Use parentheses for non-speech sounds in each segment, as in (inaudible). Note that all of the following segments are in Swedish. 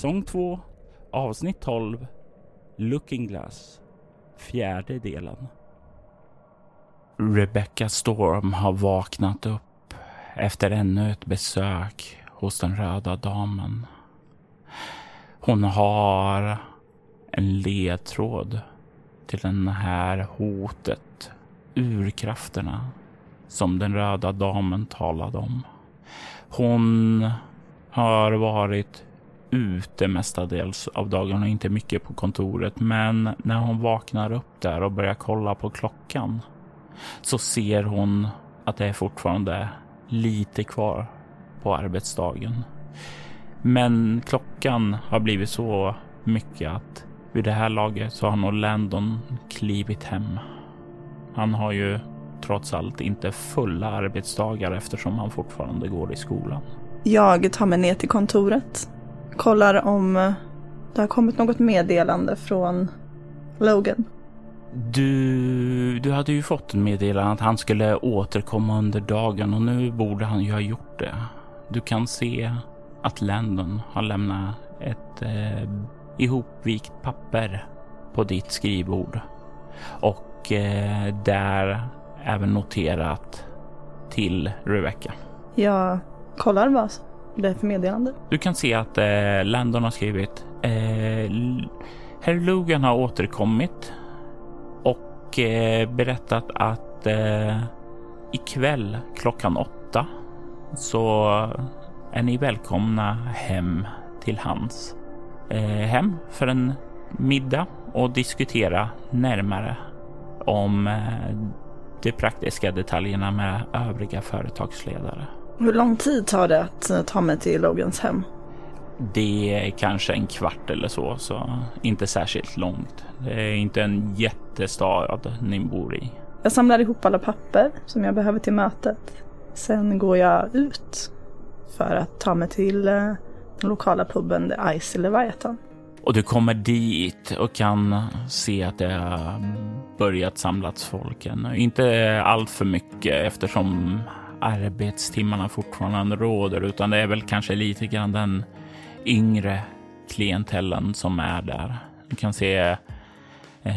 Säsong 2 Avsnitt 12 Looking Glass Fjärde delen Rebecca Storm har vaknat upp efter ännu ett besök hos den röda damen. Hon har en ledtråd till det här hotet, urkrafterna, som den röda damen talade om. Hon har varit ute mestadels av dagen och inte mycket på kontoret. Men när hon vaknar upp där och börjar kolla på klockan så ser hon att det är fortfarande lite kvar på arbetsdagen. Men klockan har blivit så mycket att vid det här laget så har nog Landon klivit hem. Han har ju trots allt inte fulla arbetsdagar eftersom han fortfarande går i skolan. Jag tar mig ner till kontoret kollar om eh, det har kommit något meddelande från Logan. Du, du hade ju fått en meddelande att han skulle återkomma under dagen och nu borde han ju ha gjort det. Du kan se att Landon har lämnat ett eh, ihopvikt papper på ditt skrivbord och eh, där även noterat till Rebecca. Jag kollar vad det är för meddelande? Du kan se att eh, Landon har skrivit eh, Herr Logan har återkommit och eh, berättat att eh, ikväll klockan åtta så är ni välkomna hem till hans eh, hem för en middag och diskutera närmare om eh, de praktiska detaljerna med övriga företagsledare. Hur lång tid tar det att eh, ta mig till Logans hem? Det är kanske en kvart eller så, så inte särskilt långt. Det är inte en jättestad ni bor i. Jag samlar ihop alla papper som jag behöver till mötet. Sen går jag ut för att ta mig till eh, den lokala puben The Ice Leviathan. Och du kommer dit och kan se att det har börjat samlats folk ännu. Inte allt för mycket eftersom arbetstimmarna fortfarande råder, utan det är väl kanske lite grann den yngre klientellen som är där. Du kan se, eh,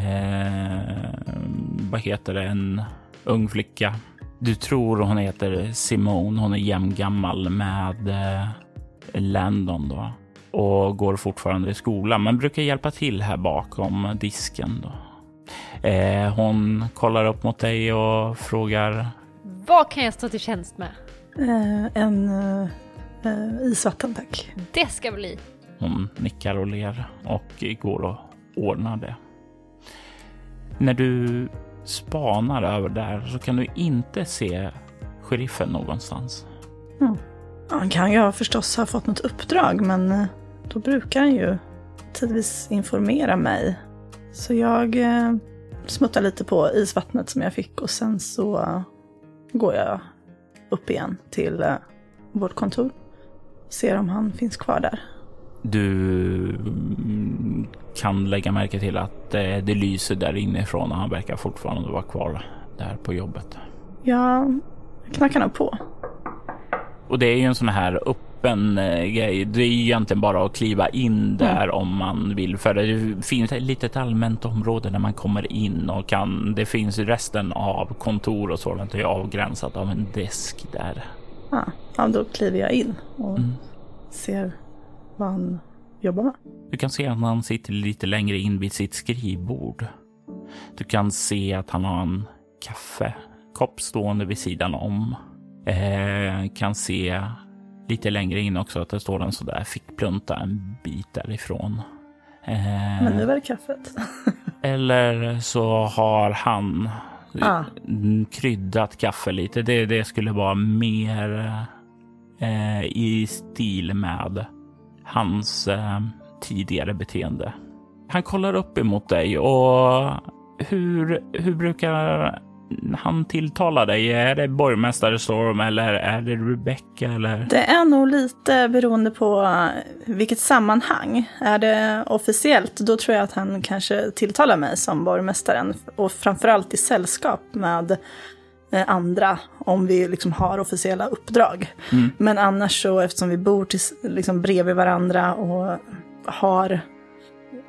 vad heter det, en ung flicka. Du tror hon heter Simone. Hon är jämngammal med eh, Landon då och går fortfarande i skolan, men brukar hjälpa till här bakom disken. Då. Eh, hon kollar upp mot dig och frågar vad kan jag stå till tjänst med? Eh, en eh, isvatten tack. Det ska bli. Hon nickar och ler och går och ordnar det. När du spanar över där så kan du inte se sheriffen någonstans. Mm. Han kan ju förstås ha fått något uppdrag, men eh, då brukar han ju tidvis informera mig. Så jag eh, smuttar lite på isvattnet som jag fick och sen så går jag upp igen till eh, vårt kontor. Ser om han finns kvar där. Du mm, kan lägga märke till att eh, det lyser där inifrån och han verkar fortfarande vara kvar där på jobbet. Jag knackar nog på. Och det är ju en sån här upp öppen eh, grej. Det är egentligen bara att kliva in mm. där mm. om man vill. För det finns ett litet allmänt område där man kommer in och kan. Det finns resten av kontor och sådant är avgränsat av en disk där. Ja, ja då kliver jag in och mm. ser vad han jobbar med. Du kan se att han sitter lite längre in vid sitt skrivbord. Du kan se att han har en kaffekopp stående vid sidan om. Eh, kan se lite längre in också att det står en sådär fickplunta en bit därifrån. Eh, Men nu var det kaffet. Eller så har han Ah. kryddat kaffe lite. Det, det skulle vara mer eh, i stil med hans eh, tidigare beteende. Han kollar upp emot dig och hur, hur brukar han tilltala dig? Är det borgmästare Storm eller är det Rebecca eller? Det är nog lite beroende på vilket sammanhang. Är det officiellt, då tror jag att han kanske tilltalar mig som borgmästaren. Och framförallt i sällskap med eh, andra, om vi liksom har officiella uppdrag. Mm. Men annars så, eftersom vi bor till, liksom bredvid varandra och har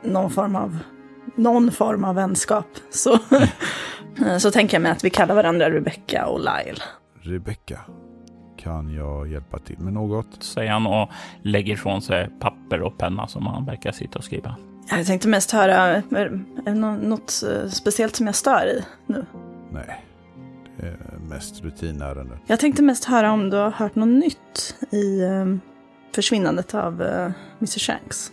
någon form av, någon form av vänskap, så, (laughs) så tänker jag mig att vi kallar varandra Rebecca och Lyle. Rebecca, kan jag hjälpa till med något? Säger han och lägger ifrån sig papper och penna som han verkar sitta och skriva. Jag tänkte mest höra, är det nå- något eh, speciellt som jag stör i nu? Nej, det är mest rutinärenden. Jag tänkte mest höra om du har hört något nytt i eh, försvinnandet av eh, Mr. Shanks.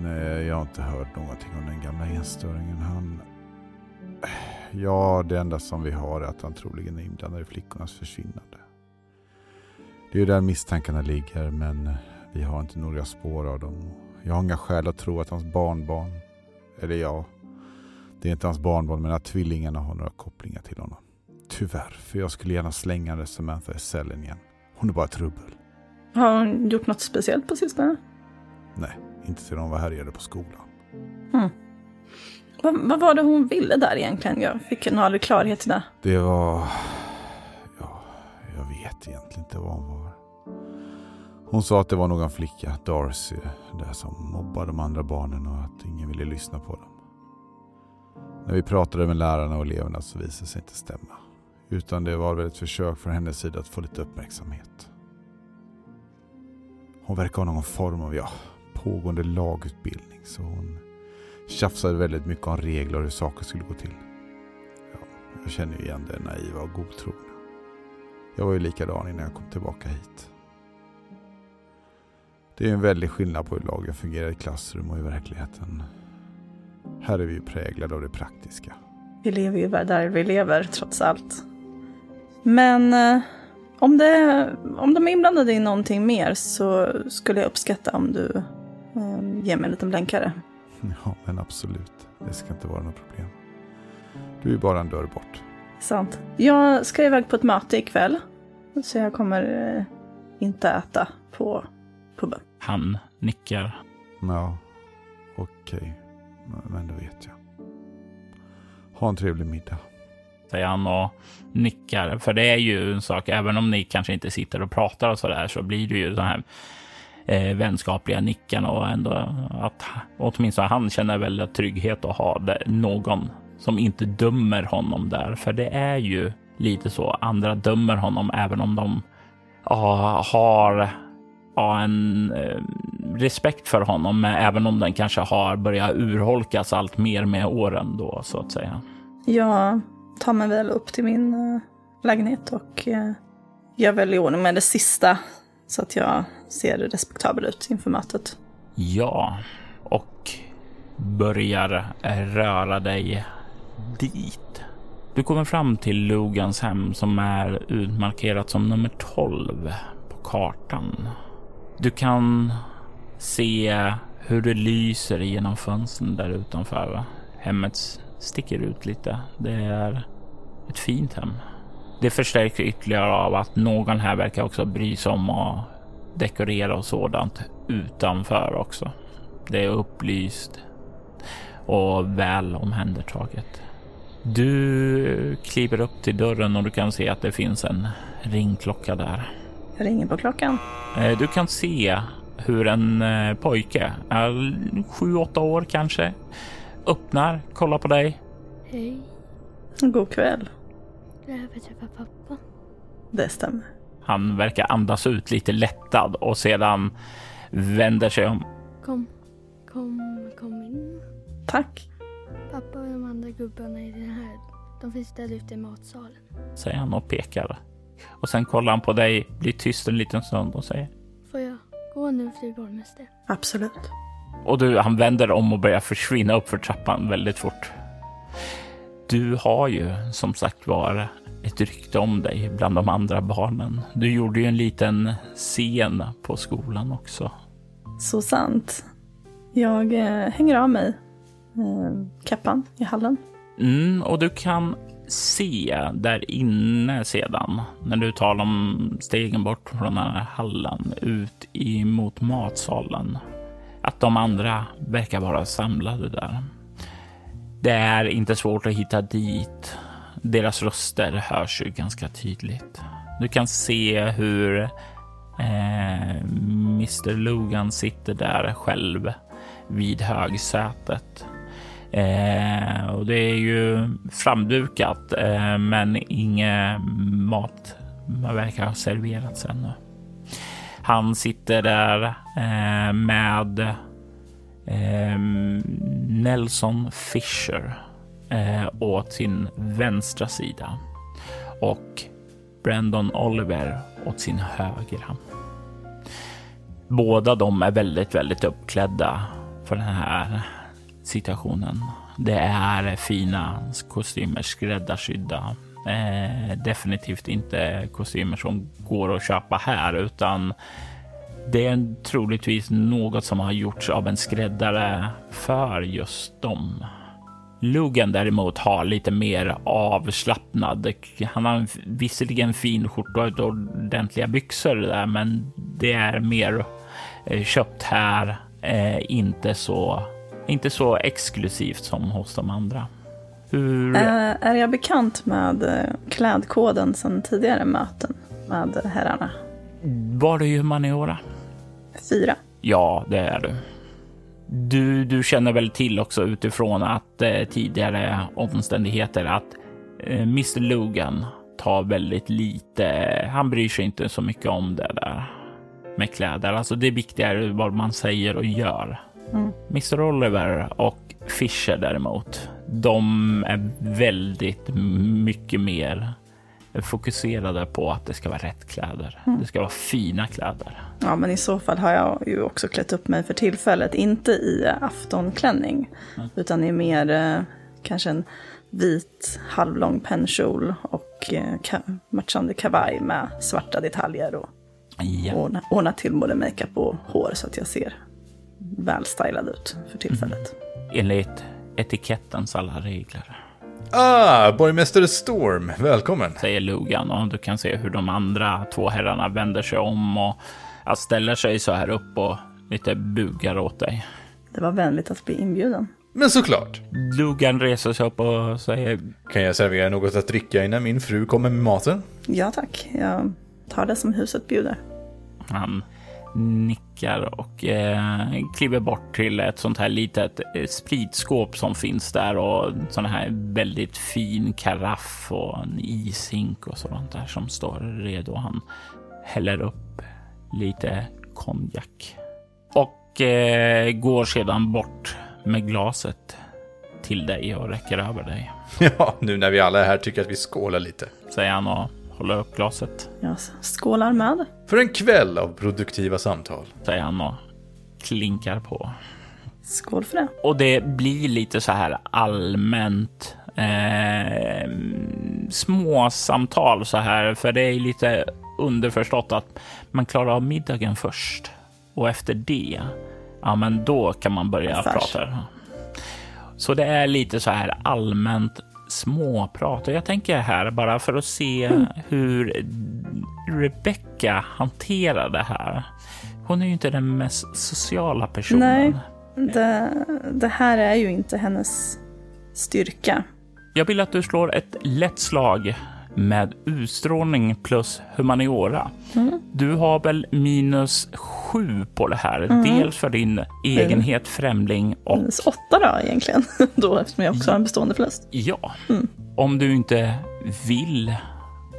Nej, jag har inte hört någonting om den gamla enstöringen. Han... Ja, det enda som vi har är att han troligen är inblandad i flickornas försvinnande. Det är ju där misstankarna ligger, men vi har inte några spår av dem. Jag har inga skäl att tro att hans barnbarn, eller ja, det är inte hans barnbarn, men att tvillingarna har några kopplingar till honom. Tyvärr, för jag skulle gärna slänga henne Samantha i cellen igen. Hon är bara trubbel. Har hon gjort något speciellt på sistone? Nej, inte sedan hon var härjade på skolan. Vad, vad var det hon ville där egentligen? Jag fick nog aldrig klarhet i det. Det var... Ja, jag vet egentligen inte vad hon var. Hon sa att det var någon flicka, Darcy, där som mobbade de andra barnen och att ingen ville lyssna på dem. När vi pratade med lärarna och eleverna så visade det sig inte stämma. Utan det var väl ett försök från hennes sida att få lite uppmärksamhet. Hon verkar ha någon form av, ja, pågående lagutbildning så hon tjafsade väldigt mycket om regler och hur saker skulle gå till. Ja, jag känner ju igen det naiva och godtrogna. Jag var ju likadan innan jag kom tillbaka hit. Det är en väldig skillnad på hur lagen fungerar i klassrum och i verkligheten. Här är vi ju präglade av det praktiska. Vi lever ju där vi lever, trots allt. Men eh, om, det, om de är inblandade i någonting mer så skulle jag uppskatta om du eh, ger mig en liten blänkare. (laughs) Ja, men absolut. Det ska inte vara något problem. Du är bara en dörr bort. Sant. Jag ska iväg på ett möte ikväll. Så jag kommer eh, inte äta på puben. Han nickar. Ja, okej. Men- Men det vet jag. Ha en trevlig middag. säger han och nickar. För det är ju en sak, även om ni kanske inte sitter och pratar och så där, så blir det ju så här eh, vänskapliga nickarna och ändå att åtminstone han känner väl trygghet att ha det, någon som inte dömer honom där. För det är ju lite så, andra dömer honom även om de ja, har ja, en eh, respekt för honom, men även om den kanske har börjat urholkas allt mer med åren då så att säga. Jag tar mig väl upp till min eh, lägenhet och eh, gör väl i ordning med det sista så att jag ser respektabel ut inför mötet. Ja, och börjar röra dig dit. Du kommer fram till Logans hem som är utmarkerat som nummer 12 på kartan. Du kan se hur det lyser genom fönstren där utanför. Hemmet sticker ut lite. Det är ett fint hem. Det förstärks ytterligare av att någon här verkar också bry sig om att dekorera och sådant utanför också. Det är upplyst och väl omhändertaget. Du kliver upp till dörren och du kan se att det finns en ringklocka där. Jag ringer på klockan. Eh, Du kan se hur en eh, pojke, är sju, åtta år kanske, öppnar, kollar på dig. Hej, God kväll. jag behöver träffa pappa. Det stämmer. Han verkar andas ut lite lättad och sedan vänder sig om. Kom, kom, kom in. Tack. Pappa och de andra gubbarna i den här, de finns där ute i matsalen. säger han och pekar. Och sen kollar han på dig, blir tyst en liten stund och säger Får jag gå nu, fru borgmästare? Absolut. Och du, han vänder om och börjar försvinna upp för trappan väldigt fort. Du har ju som sagt var ett rykte om dig bland de andra barnen. Du gjorde ju en liten scen på skolan också. Så sant. Jag eh, hänger av mig eh, kappan i hallen. Mm, och du kan se där inne sedan, när du tar de stegen bort från den här hallen ut emot matsalen, att de andra verkar vara samlade där. Det är inte svårt att hitta dit. Deras röster hörs ju ganska tydligt. Du kan se hur eh, Mr Logan sitter där själv vid högsätet. Eh, och det är ju framdukat, eh, men ingen mat verkar ha serverats ännu. Han sitter där eh, med eh, Nelson Fisher eh, åt sin vänstra sida och Brandon Oliver åt sin högra. Båda de är väldigt, väldigt uppklädda för den här situationen. Det är fina kostymer, skräddarsydda. Eh, definitivt inte kostymer som går att köpa här, utan det är troligtvis något som har gjorts av en skräddare för just dem. Logan däremot har lite mer avslappnad. Han har visserligen fin skjorta och ordentliga byxor där, men det är mer eh, köpt här, eh, inte så inte så exklusivt som hos de andra. Hur... Äh, är jag bekant med eh, klädkoden sedan tidigare möten med herrarna? Var du humaniora? Fyra. Ja, det är du. Du, du känner väl till också utifrån att eh, tidigare omständigheter att eh, Mr Logan tar väldigt lite. Han bryr sig inte så mycket om det där med kläder. Alltså det viktiga är vad man säger och gör. Mm. Mr Oliver och Fischer däremot, de är väldigt mycket mer fokuserade på att det ska vara rätt kläder. Mm. Det ska vara fina kläder. Ja, men i så fall har jag ju också klätt upp mig för tillfället. Inte i aftonklänning, mm. utan i mer eh, kanske en vit halvlång pennkjol och eh, ka- matchande kavaj med svarta detaljer och ja. ordna, ordna till både makeup och hår så att jag ser välstylad ut för tillfället. Mm. Enligt etikettens alla regler. Ah, borgmästare Storm, välkommen. Säger Logan och du kan se hur de andra två herrarna vänder sig om och ställer sig så här upp och lite bugar åt dig. Det var vänligt att bli inbjuden. Men såklart. Logan reser sig upp och säger... Kan jag servera något att dricka innan min fru kommer med maten? Ja tack, jag tar det som huset bjuder. Han nickar och eh, kliver bort till ett sånt här litet eh, spritskåp som finns där och sån här väldigt fin karaff och en ishink och sånt där som står redo. Han häller upp lite konjak och eh, går sedan bort med glaset till dig och räcker över dig. (laughs) Ja, nu när vi alla är här tycker jag att vi skålar lite. Säger han och håller upp glaset. Jag skålar med. För en kväll av produktiva samtal. Säger han och klinkar på. Skål för det. Och det blir lite så här allmänt eh, småsamtal så här, för det är lite underförstått att man klarar av middagen först och efter det, ja, men då kan man börja prata. Så det är lite så här allmänt småprat. Och jag tänker här bara för att se mm. hur Rebecca hanterar det här. Hon är ju inte den mest sociala personen. Nej, det, det här är ju inte hennes styrka. Jag vill att du slår ett lätt slag med utstrålning plus humaniora. Mm. Du har väl minus sju på det här. Mm. Dels för din egenhet, främling och... Minus åtta då egentligen, (laughs) då eftersom jag också har en bestående förlust. Ja, mm. om du inte vill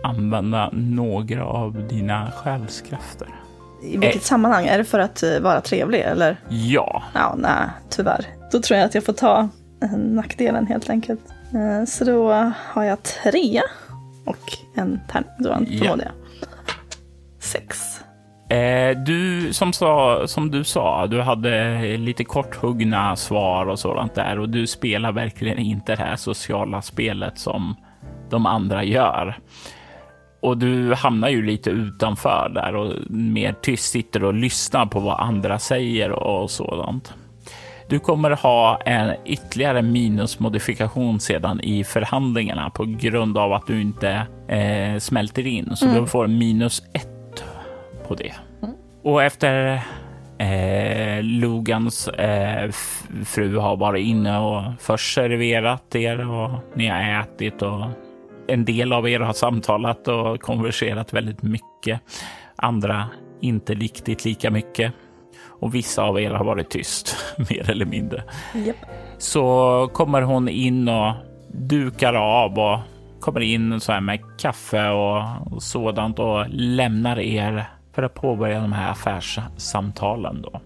använda några av dina själskrafter. I vilket eh. sammanhang? Är det för att eh, vara trevlig eller? Ja. Ja, nej, tyvärr. Då tror jag att jag får ta nackdelen helt enkelt. Eh, så då har jag tre och en tärning, då en förmåga. Ja. Sex. Eh, du, som, sa, som du sa, du hade lite korthuggna svar och sådant där och du spelar verkligen inte det här sociala spelet som de andra gör. Och du hamnar ju lite utanför där och mer tyst sitter och lyssnar på vad andra säger och sådant. Du kommer ha en ytterligare minusmodifikation sedan i förhandlingarna på grund av att du inte eh, smälter in. Så mm. du får minus ett på det. Mm. Och efter eh, Lugans eh, fru har varit inne och först serverat er och ni har ätit och en del av er har samtalat och konverserat väldigt mycket. Andra inte riktigt lika mycket. Och vissa av er har varit tyst, (laughs) mer eller mindre. Yep. Så kommer hon in och dukar av och kommer in så här med kaffe och sådant och lämnar er för att påbörja de här affärssamtalen. Då.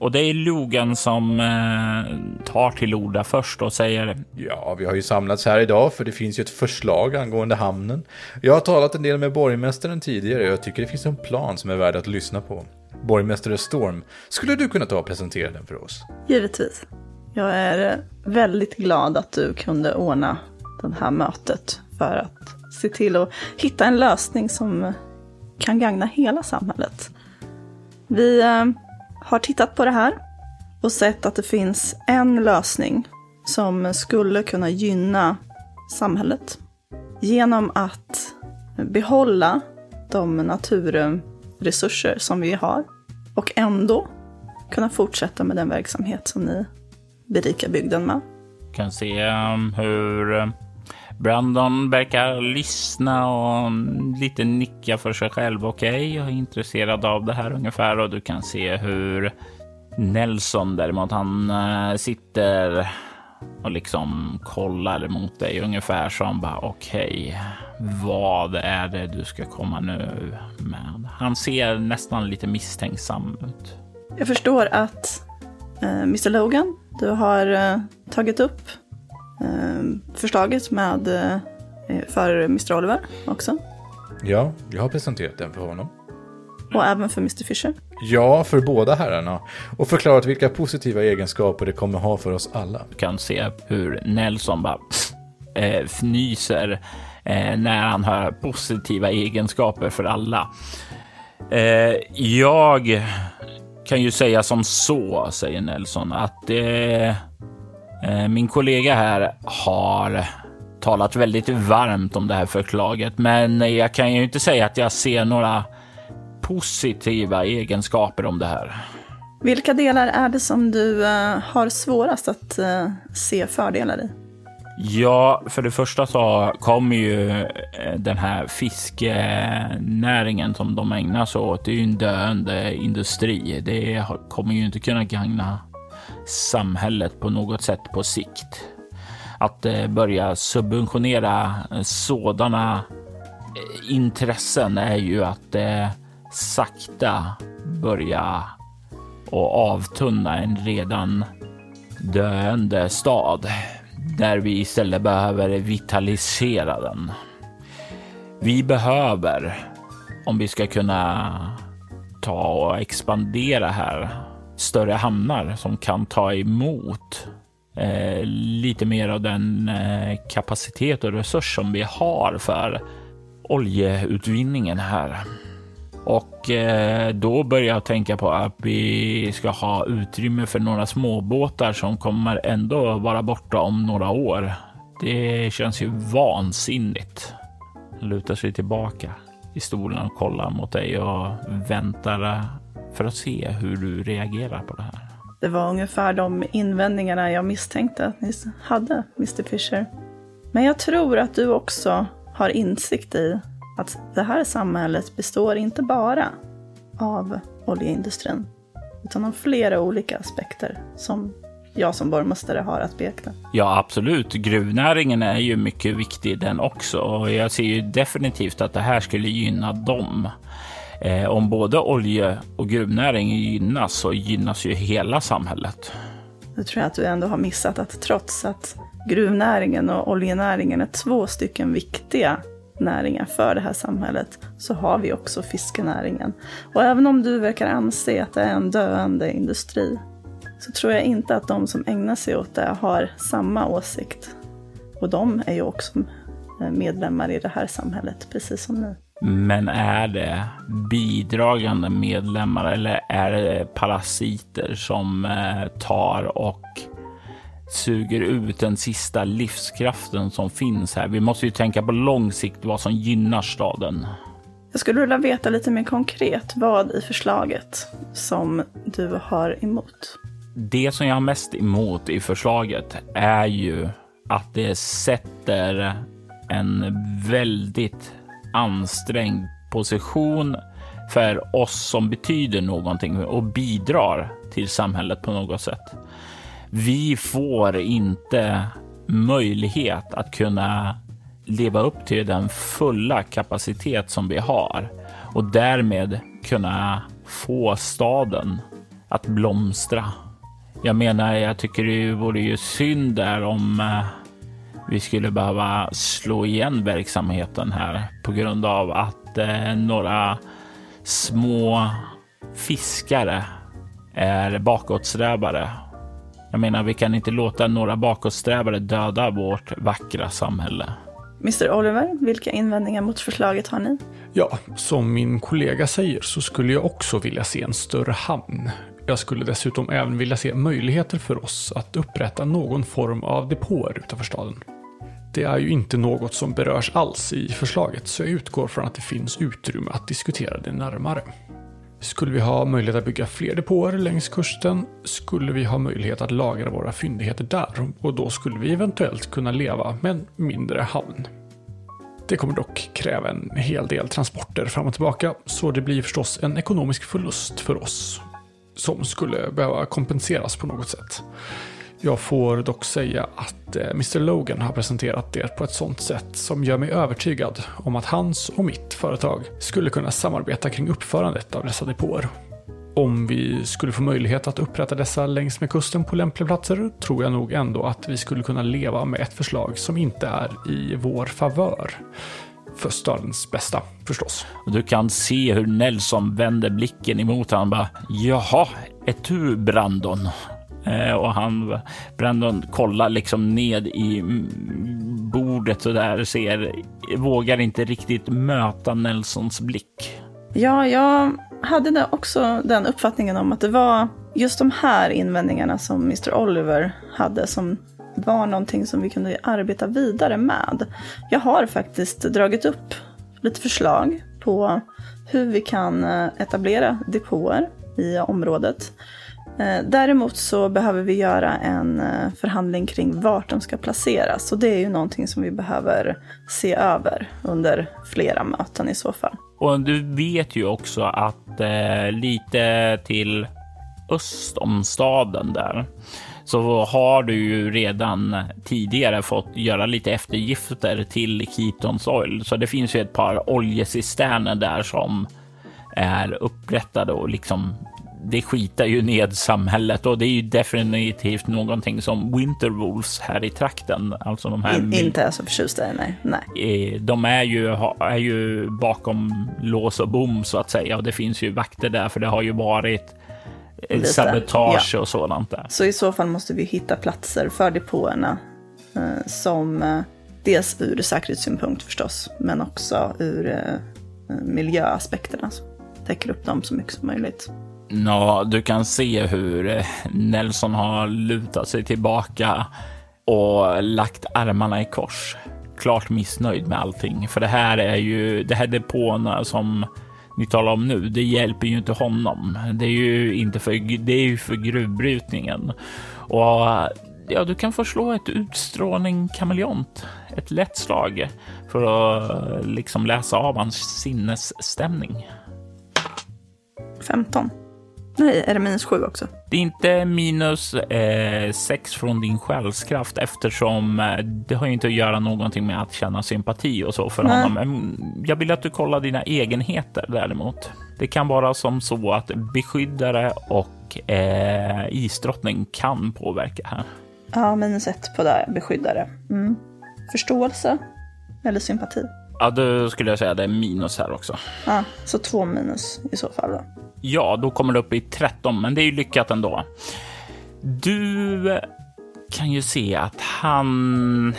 Och det är Logan som eh, tar till orda först och säger Ja, vi har ju samlats här idag för det finns ju ett förslag angående hamnen. Jag har talat en del med borgmästaren tidigare och jag tycker det finns en plan som är värd att lyssna på. Borgmästare Storm, skulle du kunna ta och presentera den för oss? Givetvis. Jag är eh, väldigt glad att du kunde ordna det här mötet för att se till att hitta en lösning som kan gagna hela samhället. Vi eh, har tittat på det här och sett att det finns en lösning som skulle kunna gynna samhället genom att behålla de natur resurser som vi har och ändå kunna fortsätta med den verksamhet som ni berikar bygden med. Kan se um, hur um, Brandon verkar lyssna och um, lite nicka för sig själv. Okej, okay, jag är intresserad av det här ungefär och du kan se hur Nelson däremot, han uh, sitter och liksom kollar mot dig ungefär som bara okej, okay, vad är det du ska komma nu med? Han ser nästan lite misstänksam ut. Jag förstår att eh, Mr Logan, du har eh, tagit upp Eh, förslaget med, eh, för Mr Oliver också. Ja, jag har presenterat den för honom. Och även för Mr Fisher. Ja, för båda herrarna. Och förklarat vilka positiva egenskaper det kommer ha för oss alla. Du kan se hur Nelson bara äh, fnyser äh, när han hör positiva egenskaper för alla. Äh, jag kan ju säga som så, säger Nelson, att det Eh, min kollega här har talat väldigt varmt om det här förslaget, men jag kan ju inte säga att jag ser några positiva egenskaper om det här. Vilka delar är det som du uh, har svårast att uh, se fördelar i? Ja, för det första så kommer ju den här fiskenäringen som de ägnar sig åt, det är ju en döende industri. Det kommer ju inte kunna gagna samhället på något sätt på sikt. Att eh, börja subventionera eh, sådana eh, intressen är ju att sakta börja och avtunna en redan döende stad där vi istället behöver vitalisera den. Vi behöver, om vi ska kunna ta och expandera här, större hamnar som kan ta emot eh, lite mer av den eh, kapacitet och resurs som vi har för oljeutvinningen här. Och eh, då börjar jag tänka på att vi ska ha utrymme för några småbåtar som kommer ändå vara borta om några år. Det känns ju vansinnigt. Lutar sig tillbaka i stolen och kollar mot dig och väntar eh, för att se hur du reagerar på det här. Det var ungefär de invändningarna jag misstänkte att ni hade, Mr Fisher. Men jag tror att du också har insikt i att det här samhället består inte bara av oljeindustrin, utan av flera olika aspekter som jag som borgmästare har att beakta. Ja, absolut. Gruvnäringen är ju mycket viktig den också och jag ser ju definitivt att det här skulle gynna dem. Eh, om både olje och gruvnäring gynnas så gynnas ju hela samhället. Nu tror jag att du ändå har missat att trots att gruvnäringen och oljenäringen är två stycken viktiga näringar för det här samhället så har vi också fiskenäringen. Och även om du verkar anse att det är en döende industri så tror jag inte att de som ägnar sig åt det har samma åsikt. Och de är ju också eh, medlemmar i det här samhället, precis som ni. Men är det bidragande medlemmar eller är det parasiter som eh, tar och suger ut den sista livskraften som finns här? Vi måste ju tänka på lång sikt vad som gynnar staden. Jag skulle vilja veta lite mer konkret vad i förslaget som du har emot. Det som jag har mest emot i förslaget är ju att det sätter en väldigt ansträngd position för oss som betyder någonting och bidrar till samhället på något sätt. Vi får inte möjlighet att kunna leva upp till den fulla kapacitet som vi har och därmed kunna få staden att blomstra. Jag menar, jag tycker det vore ju synd där om eh, vi skulle behöva slå igen verksamheten här på grund av att eh, några små fiskare är bakåtsträvare. Jag menar, vi kan inte låta några bakåtsträvare döda vårt vackra samhälle. Mr Oliver, vilka invändningar mot förslaget har ni? Ja, som min kollega säger så skulle jag också vilja se en större hamn. Jag skulle dessutom även vilja se möjligheter för oss att upprätta någon form av depåer utanför staden. Det är ju inte något som berörs alls i förslaget, så jag utgår från att det finns utrymme att diskutera det närmare. Skulle vi ha möjlighet att bygga fler depåer längs kusten skulle vi ha möjlighet att lagra våra fyndigheter där och då skulle vi eventuellt kunna leva med en mindre hamn. Det kommer dock kräva en hel del transporter fram och tillbaka så det blir förstås en ekonomisk förlust för oss som skulle behöva kompenseras på något sätt. Jag får dock säga att eh, Mr Logan har presenterat det på ett sånt sätt som gör mig övertygad om att hans och mitt företag skulle kunna samarbeta kring uppförandet av dessa depåer. Om vi skulle få möjlighet att upprätta dessa längs med kusten på lämpliga platser tror jag nog ändå att vi skulle kunna leva med ett förslag som inte är i vår favör. För stadens bästa förstås. Du kan se hur Nelson vänder blicken emot honom. Bara, Jaha, är du Brandon? Eh, och han, Brandon kollar liksom ned i bordet och där ser, vågar inte riktigt möta Nelsons blick. Ja, jag hade också den uppfattningen om att det var just de här invändningarna som Mr Oliver hade som var någonting som vi kunde arbeta vidare med. Jag har faktiskt dragit upp lite förslag på hur vi kan eh, etablera depåer i området. Eh, däremot så behöver vi göra en eh, förhandling kring vart de ska placeras. Och det är ju någonting som vi behöver se över under flera möten i så fall. Och du vet ju också att eh, lite till öst om staden där så har du ju redan tidigare fått göra lite eftergifter till Keaton's Oil. Så det finns ju ett par oljecisterner där som är upprättade och liksom det skitar ju ned samhället och det är ju definitivt någonting som Winterwolves här i trakten, alltså de här... In, inte är så förtjusta i, nej. nej. Eh, de är ju, är ju bakom lås och bom så att säga och det finns ju vakter där för det har ju varit Lite, sabotage ja. och sådant där. Så i så fall måste vi hitta platser för depåerna eh, som eh, dels ur säkerhetssynpunkt förstås, men också ur eh, miljöaspekterna. Så täcker upp dem så mycket som möjligt. Ja, du kan se hur eh, Nelson har lutat sig tillbaka och lagt armarna i kors. Klart missnöjd med allting, för det här är ju det här depåerna som ni talar om nu. Det hjälper ju inte honom. Det är ju inte för. Det är ju för gruvbrytningen och ja, du kan få slå ett utstrålning kameleont, ett lätt slag för att liksom läsa av hans sinnesstämning. 15. Nej, är det minus sju också? Det är inte minus eh, sex från din själskraft eftersom eh, det har ju inte att göra någonting med att känna sympati och så för Nej. honom. Jag vill att du kollar dina egenheter däremot. Det kan vara som så att beskyddare och eh, isdrottning kan påverka här. Ja, minus ett på det, beskyddare. Mm. Förståelse eller sympati? Ja, då skulle jag säga det är minus här också. Ja, så två minus i så fall då. Ja, då kommer det upp i 13, men det är ju lyckat ändå. Du eh, kan ju se att han...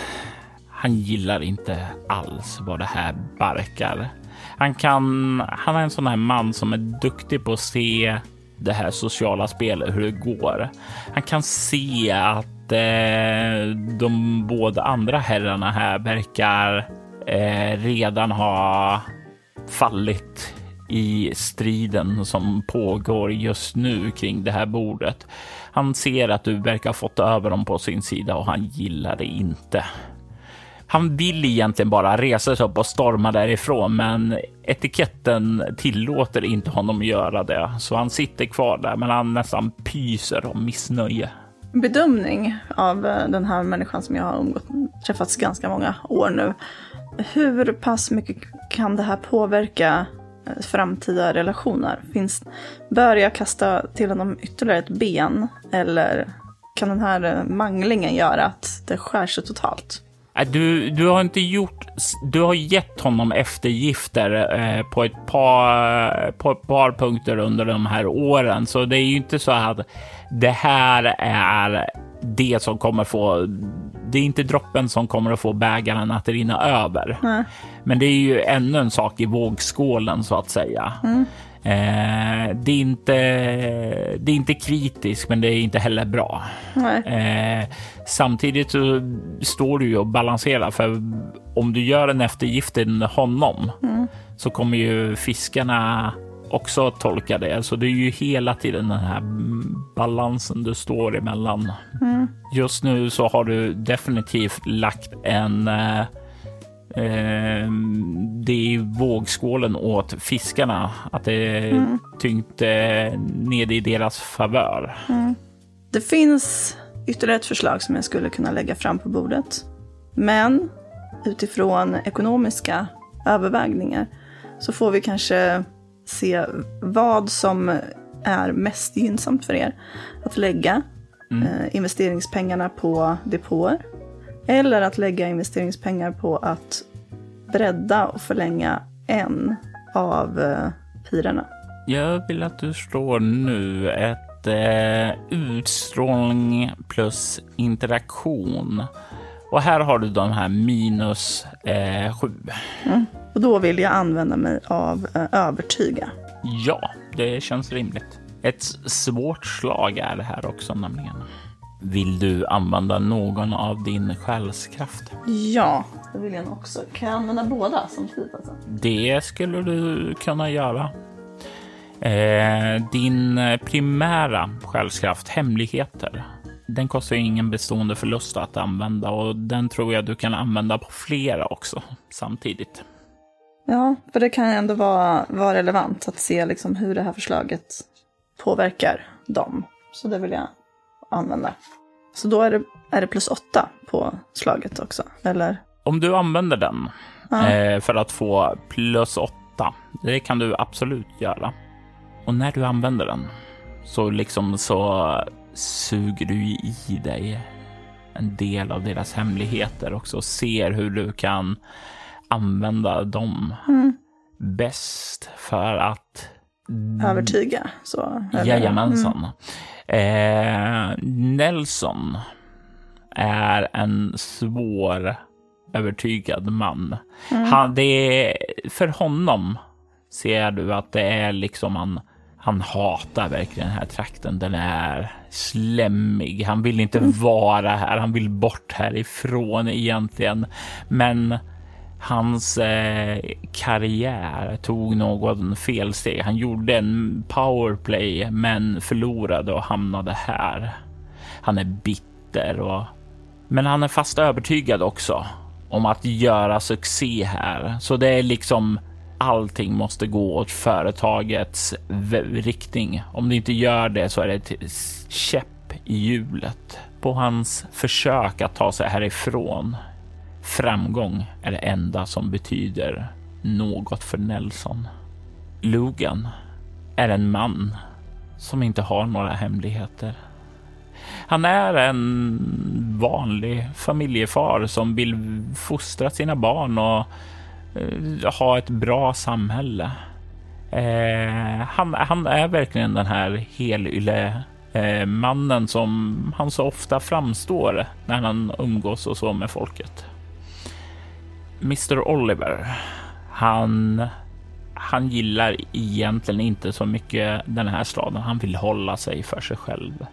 Han gillar inte alls vad det här barkar. Han kan... Han är en sån här man som är duktig på att se det här sociala spelet, hur det går. Han kan se att eh, de båda andra herrarna här verkar eh, redan ha fallit i striden som pågår just nu kring det här bordet. Han ser att du verkar ha fått över dem på sin sida och han gillar det inte. Han vill egentligen bara resa sig upp och storma därifrån, men etiketten tillåter inte honom göra det, så han sitter kvar där, men han nästan pyser av missnöje. Bedömning av eh, den här människan som jag har umgått, träffats ganska många år nu. Hur pass mycket kan det här påverka framtida relationer? Finns, bör jag kasta till honom ytterligare ett ben? Eller kan den här eh, manglingen göra att det skär sig totalt? Äh, du, du har inte gjort... Du har gett honom eftergifter eh, på, ett par, eh, på ett par punkter under de här åren, så det är ju inte så att det här är det som kommer få... Det är inte droppen som kommer att få bägaren att rinna över. Nej. Men det är ju ännu en sak i vågskålen så att säga. Eh, det, är inte, det är inte kritiskt, men det är inte heller bra. Eh, samtidigt så står du ju och balanserar för om du gör en eftergift till honom så kommer ju fiskarna också tolka det. Så det är ju hela tiden den här balansen du står emellan. Just nu så har du definitivt lagt en eh, eh, det är i vågskålen åt fiskarna att det är tyngt eh, ned i deras favör. Det finns ytterligare ett förslag som jag skulle kunna lägga fram på bordet. Men utifrån ekonomiska övervägningar så får vi kanske se vad som är mest gynnsamt för er. Att lägga eh, investeringspengarna på depåer. Eller att lägga investeringspengar på att bredda och förlänga en av eh, pirerna. Jag vill att du slår nu ett eh, utstrålning plus interaktion. Och här har du de här minus eh, sju. Och då vill jag använda mig av eh, övertyga. Ja, det känns rimligt. Ett svårt slag är det här också nämligen. Vill du använda någon av din själskraft? Ja, det vill jag nog också. Kan jag använda båda samtidigt alltså? Det skulle du kunna göra. Eh, din primära själskraft, hemligheter, den kostar ju ingen bestående förlust att använda och den tror jag du kan använda på flera också samtidigt. Ja, för det kan ändå vara, vara relevant att se liksom hur det här förslaget påverkar dem. Så det vill jag använda. Så då är det, är det plus åtta på slaget också, eller? Om du använder den Ja. eh, för att få plus åtta, det kan du absolut göra. Och när du använder den så liksom så suger du i dig en del av deras hemligheter också och ser hur du kan använda dem bäst för att Övertyga. Så? Jajamensan. Eh, Nelson är en svår övertygad man. Han, det är, för honom ser du att det är liksom han, han hatar verkligen den här trakten. Den är slemmig. Han vill inte vara här. Han vill bort härifrån egentligen. Men hans eh, karriär tog någon felsteg. Han gjorde en powerplay men förlorade och hamnade här. Han är bitter och men han är fast övertygad också om att göra succé här. Så det är liksom allting måste gå åt företagets riktning. Om det inte gör det så är det ett käpp i hjulet på hans försök att ta sig härifrån. Framgång är det enda som betyder något för Nelson. Logan är en man som inte har några hemligheter. Han är en vanlig familjefar som vill fostra sina barn och Eh, ha ett bra samhälle. Eh, han, han är verkligen den här helylle eh, mannen som han så ofta framstår när han umgås och så med folket. Mr Oliver, han, han gillar egentligen inte så mycket den här staden. Han vill hålla sig för sig själv.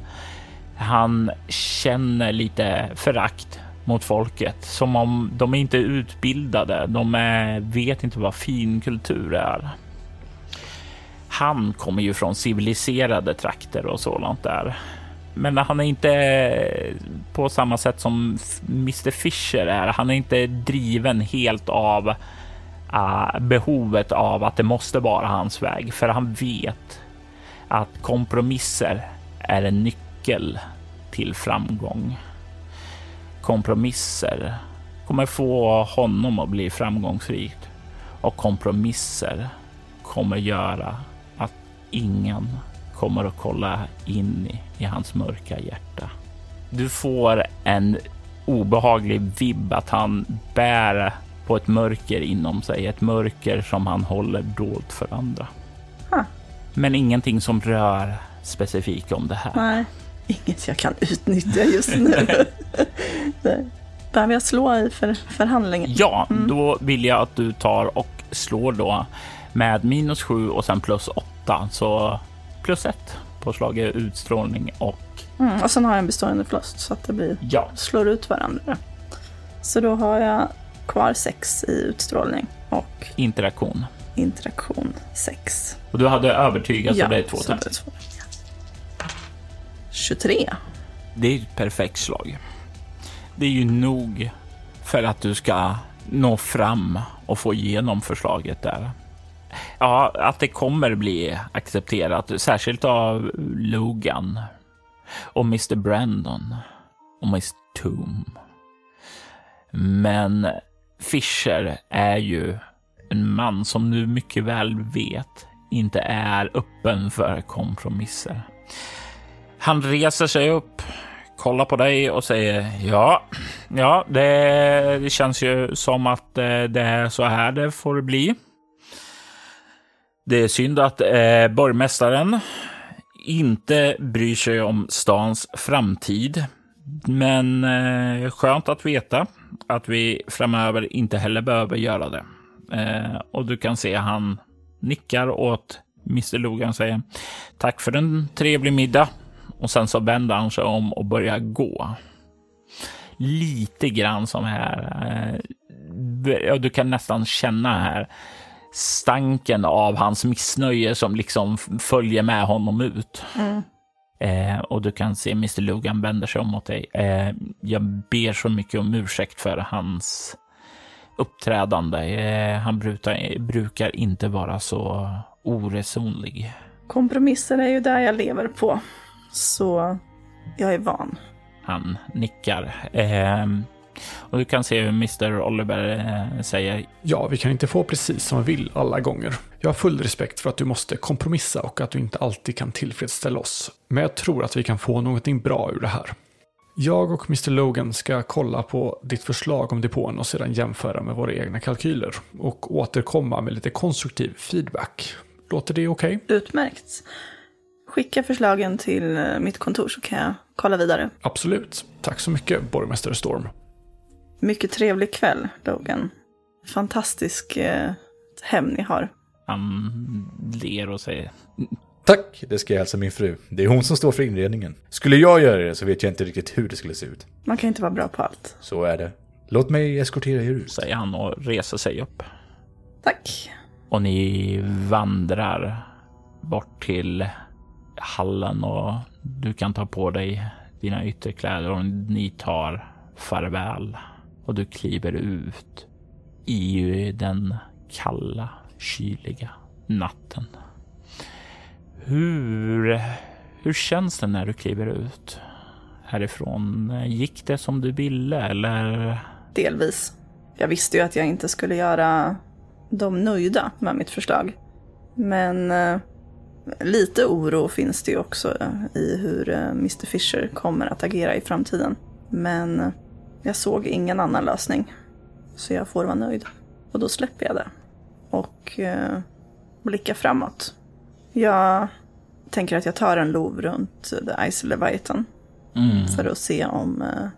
Han känner lite förakt mot folket som om de inte är utbildade. De är, vet inte vad finkultur är. Han kommer ju från civiliserade trakter och sådant där. Men han är inte på samma sätt som Mr Fisher är. Han är inte driven helt av uh, behovet av att det måste vara hans väg, för han vet att kompromisser är en nyckel till framgång. Kompromisser kommer få honom att bli framgångsrikt och kompromisser kommer göra att ingen kommer att kolla in i, i hans mörka hjärta. Du får en obehaglig vibb att han bär på ett mörker inom sig, ett mörker som han håller dolt för andra. Huh. Men ingenting som rör specifikt om det här. Nej, inget jag kan utnyttja just nu. (laughs) Behöver jag slå i för förhandlingen? Ja, mm. då vill jag att du tar och slår då med minus sju och sen plus åtta, så plus ett på slaget utstrålning och... Mm, och sen har jag en bestående förlust så att det blir... Ja. Slår ut varandra. Så då har jag kvar sex i utstrålning och... Interaktion. Interaktion sex. Och du hade övertygat ja, så det är två så det är två. 23. Det är ett perfekt slag. Det är ju nog för att du ska nå fram och få igenom förslaget där. Ja, att det kommer bli accepterat, särskilt av Logan och Mr Brandon och Mr Toom. Men Fischer är ju en man som du mycket väl vet inte är öppen för kompromisser. Han reser sig upp, kollar på dig och säger ja, ja, det, det känns ju som att eh, det är så här det får bli. Det är synd att eh, borgmästaren inte bryr sig om stans framtid. Men eh, skönt att veta att vi framöver inte heller behöver göra det. Eh, och du kan se han nickar åt Mr Logan och säger tack för en trevlig middag. Och sen så vänder han sig om och börjar gå. Lite grann som här. Eh, du kan nästan känna här stanken av hans missnöje som liksom följer med honom ut. Mm. Eh, och du kan se Mr Logan vänder sig om mot dig. Eh, jag ber så mycket om ursäkt för hans uppträdande. Eh, han brukar, brukar inte vara så oresonlig. Kompromisser är ju där jag lever på, så jag är van. Han nickar. Eh, och du kan se hur Mr Oliver eh, säger. Ja, vi kan inte få precis som vi vill alla gånger. Jag har full respekt för att du måste kompromissa och att du inte alltid kan tillfredsställa oss. Men jag tror att vi kan få någonting bra ur det här. Jag och Mr Logan ska kolla på ditt förslag om depån och sedan jämföra med våra egna kalkyler och återkomma med lite konstruktiv feedback. Låter det okej? Okay? Utmärkt. Skicka förslagen till eh, mitt kontor så kan jag kolla vidare. Absolut. Tack så mycket, borgmästare Storm. Mycket trevlig kväll, Logan. Fantastisk eh, hem ni har. Han ler och säger Tack, det ska jag hälsa min fru. Det är hon som står för inredningen. Skulle jag göra det så vet jag inte riktigt hur det skulle se ut. Man kan inte vara bra på allt. Så är det. Låt mig eskortera er ut. Säger han och reser sig upp. Tack. Och ni vandrar bort till hallen och du kan ta på dig dina ytterkläder och ni tar farväl och du kliver ut i den kalla, kyliga natten. Hur, hur känns det när du kliver ut härifrån? Gick det som du ville eller? Delvis. Jag visste ju att jag inte skulle göra dem nöjda med mitt förslag. Men eh, lite oro finns det ju också i hur eh, Mr Fisher kommer att agera i framtiden. Men jag såg ingen annan lösning. Så jag får vara nöjd. Och då släpper jag det. Och eh, blickar framåt. Jag tänker att jag tar en lov runt The Ice Leviathan. Mm. För att se om eh,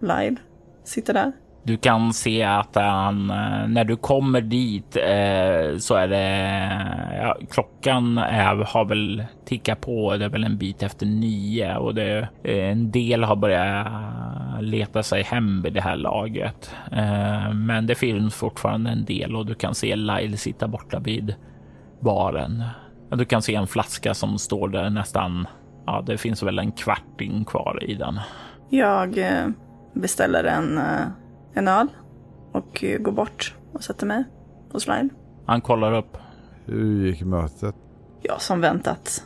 Lyle sitter där. Du kan se att han, eh, när du kommer dit eh, så är det, ja, klockan är, har väl tickat på, det är väl en bit efter nio och det, eh, en del har börjat leta sig hem vid det här laget. Eh, men det finns fortfarande en del och du kan se Lyle sitta borta vid baren. Du kan se en flaska som står där nästan, ja det finns väl en kvarting kvar i den. Jag eh, beställer en, en öl och går bort och sätter mig hos Lyle. Han kollar upp. Hur gick mötet? Ja, som väntat.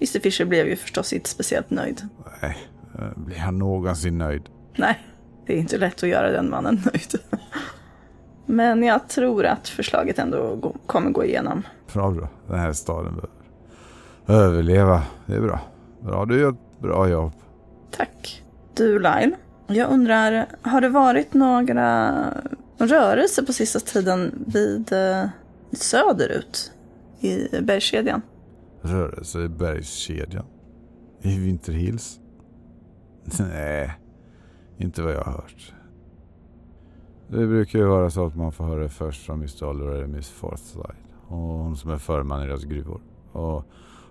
Mr Fisher blev ju förstås inte speciellt nöjd. Nej, eh, blir han någonsin nöjd? Nej, det är inte lätt att göra den mannen (laughs) nöjd. Men jag tror att förslaget ändå kommer gå igenom. Bra, bra. Den här staden behöver överleva. Det är bra. Bra, du gör ett bra jobb. Tack. Du Lyle, jag undrar, har det varit några rörelser på sista tiden vid eh, söderut i bergskedjan? Rörelse i bergskedjan. I Vinterhills? Nej, inte vad jag har hört. Det brukar ju vara så att man får höra det först från Mr. Oliver eller Miss Forsyth. Och hon som är förman i deras gruvor. Och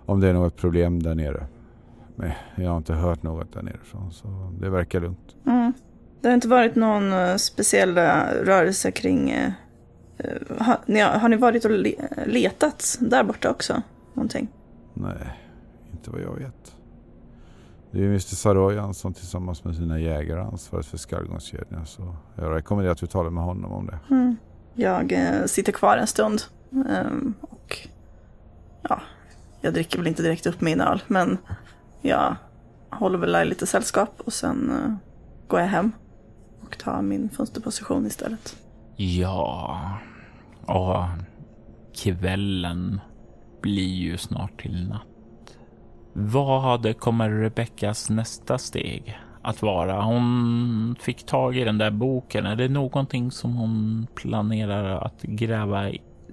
om det är något problem där nere. Men jag har inte hört något där nerifrån så det verkar lugnt. Mm. Det har inte varit någon eh, speciell eh, rörelse kring... eh, har, ni, har ni varit och le, letat där borta också? Någonting? Nej, inte vad jag vet. Det är Mr. Saroyan som tillsammans med sina jägare har ansvaret för skallgångskedjan. Så jag rekommenderar att du talar med honom om det. Mm. Jag sitter kvar en stund. ehm, och ja, jag dricker väl inte direkt upp min öl. Men jag håller väl lite sällskap och sen eh, går jag hem. Och tar min fönsterposition istället. Ja, och kvällen blir ju snart till natt. Vad kommer Rebeckas nästa steg att vara? Hon fick tag i den där boken. Är det någonting som hon planerar att gräva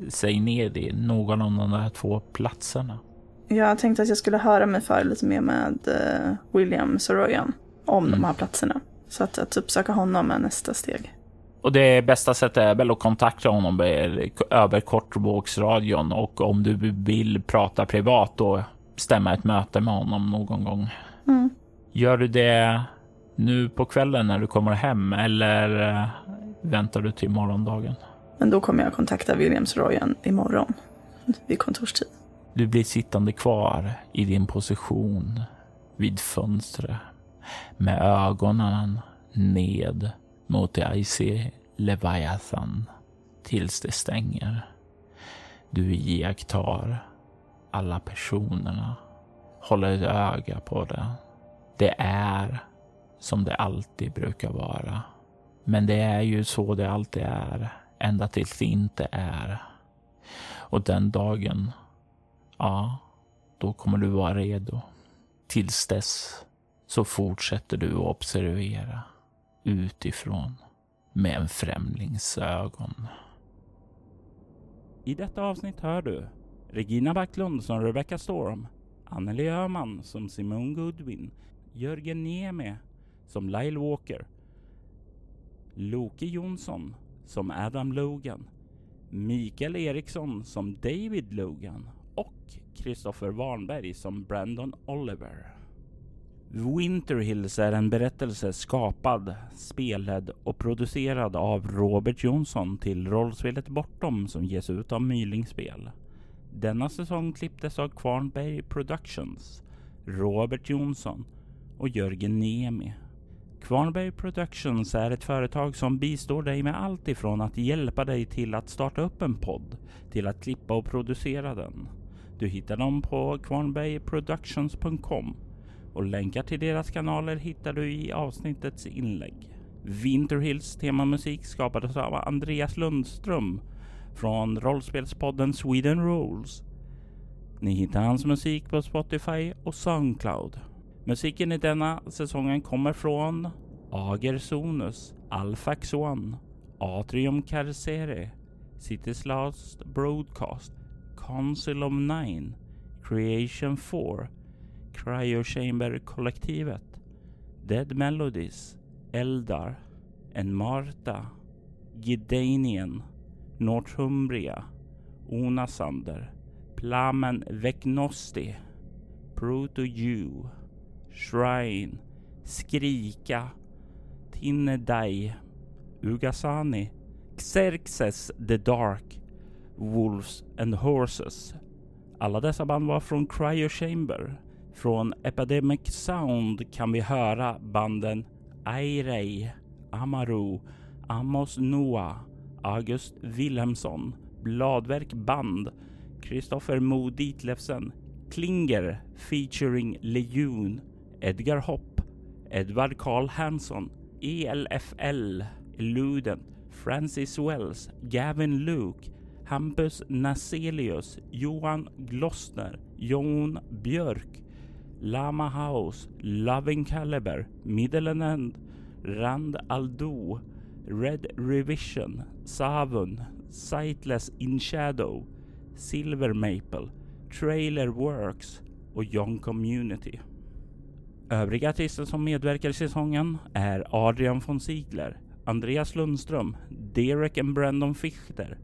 sig ner i? Någon av de där två platserna? Jag tänkte att jag skulle höra mig för lite mer med eh, William Soroyan om de här platserna. Så att, att uppsöka honom är nästa steg. Och det bästa sättet är väl att kontakta honom över kortvågsradion och om du vill prata privat då stämma ett möte med honom någon gång. Mm. Gör du det nu på kvällen när du kommer hem eller eh, väntar du till morgondagen? Men då kommer jag kontakta William Soroyan imorgon vid kontorstid. Du blir sittande kvar i din position vid fönstret med ögonen ned mot det Icy Leviathan tills det stänger. Du iakttar alla personerna, håller ett öga på det. Det är som det alltid brukar vara. Men det är ju så det alltid är, ända tills det inte är. Och den dagen Ja, då kommer du vara redo. Tills dess så fortsätter du att observera utifrån med en främlings ögon. I detta avsnitt hör du Regina Backlund som Rebecca Storm, Anneli Öhman som Simone Goodwin, Jörgen Niemi som Lyle Walker, Loke Jonsson som Adam Logan, Mikael Eriksson som David Logan Christopher Warnberg som Brandon Oliver. Winter Hills är en berättelse skapad, spelad och producerad av Robert Jonsson till rollspelet Bortom som ges ut av Mylingspel. Denna säsong klipptes av Kvarnberg Productions, Robert Jonsson och Jörgen Niemi. Kvarnberg Productions är ett företag som bistår dig med allt ifrån att hjälpa dig till att starta upp en podd till att klippa och producera den. Du hittar dem på kvarnbergproductions.com och länkar till deras kanaler hittar du i avsnittets inlägg. Winterhills temamusik skapades av Andreas Lundström från rollspelspodden Sweden Rules. Ni hittar hans musik på Spotify och Soundcloud. Musiken i denna säsongen kommer från Ager Sonus, Alfax One, Atrium Carcere, City's Last Broadcast, Council of Nine, Creation 4, Cryo Chamber-kollektivet, Dead Melodies, Eldar, En Marta, Gidanien, Northumbria, Onasander, Plamen Veknosti, Proto-Jew, Shrine, Skrika, Tinnedai, Ugasani, Xerxes the Dark, Wolves and Horses. Alla dessa band var från Cryo Chamber. Från Epidemic Sound kan vi höra banden Airey, Amaru, Amos Noah, August Wilhelmsson, Bladverk Band, Kristoffer Mo Ditlevsen, Klinger featuring Lejon, Edgar Hopp, Edvard Karl Hansson, ELFL, Luden, Francis Wells, Gavin Luke, Hampus Naselius, Johan Glossner, Jon Björk, Lama House, Loving Caliber, Middle End, Rand Aldo, Red Revision, Savun, Sightless In Shadow, Silver Maple, Trailer Works och Young Community. Övriga artister som medverkar i säsongen är Adrian von Ziegler, Andreas Lundström, Derek and Brandon Fichter,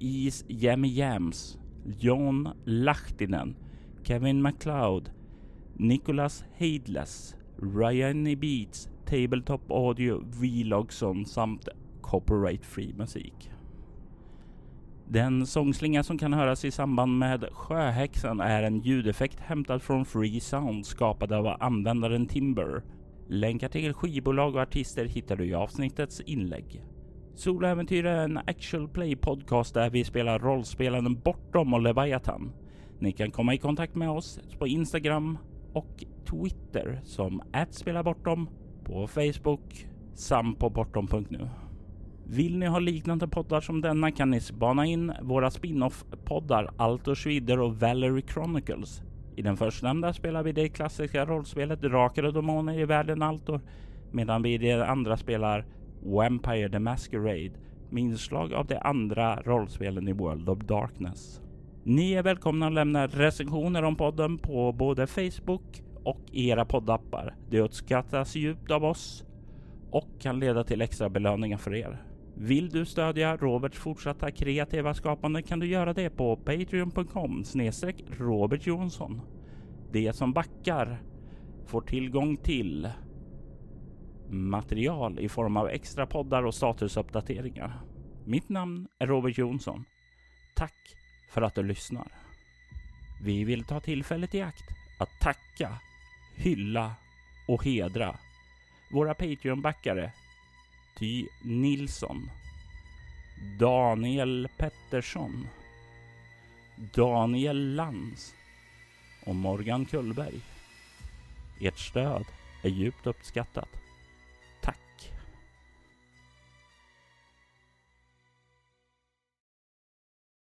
Is Jammy Jams, John Lahtinen, Kevin McLeod, Nicholas Heidless, Ryan E. Beats, Tabletop Audio, Vlogson samt Copyright Free musik. Den sångslinga som kan höras i samband med Sjöhäxan är en ljudeffekt hämtad från Free Sound skapad av användaren Timber. Länkar till skivbolag och artister hittar du i avsnittets inlägg. Soloäventyr är en actual play podcast där vi spelar rollspelaren Bortom och Leviathan. Ni kan komma i kontakt med oss på Instagram och Twitter som @spelabortom, på Facebook samt på bortom.nu. Vill ni ha liknande poddar som denna kan ni spana in våra spin-off-poddar Altor Schwider och Valerie Chronicles. I den förstnämnda spelar vi det klassiska rollspelet Drakar och Demoner i världen Altor medan vi i det andra spelar Vampire the Masquerade med inslag av de andra rollspelen i World of Darkness. Ni är välkomna att lämna recensioner om podden på både Facebook och era poddappar. Det uppskattas djupt av oss och kan leda till extra belöningar för er. Vill du stödja Roberts fortsatta kreativa skapande kan du göra det på patreon.com snedstreck Robert Jonsson. Det som backar får tillgång till material i form av extra poddar och statusuppdateringar. Mitt namn är Robert Jonsson. Tack för att du lyssnar. Vi vill ta tillfället i akt att tacka, hylla och hedra våra Patreon-backare Ty Nilsson, Daniel Pettersson, Daniel Lantz och Morgan Kullberg. Ert stöd är djupt uppskattat.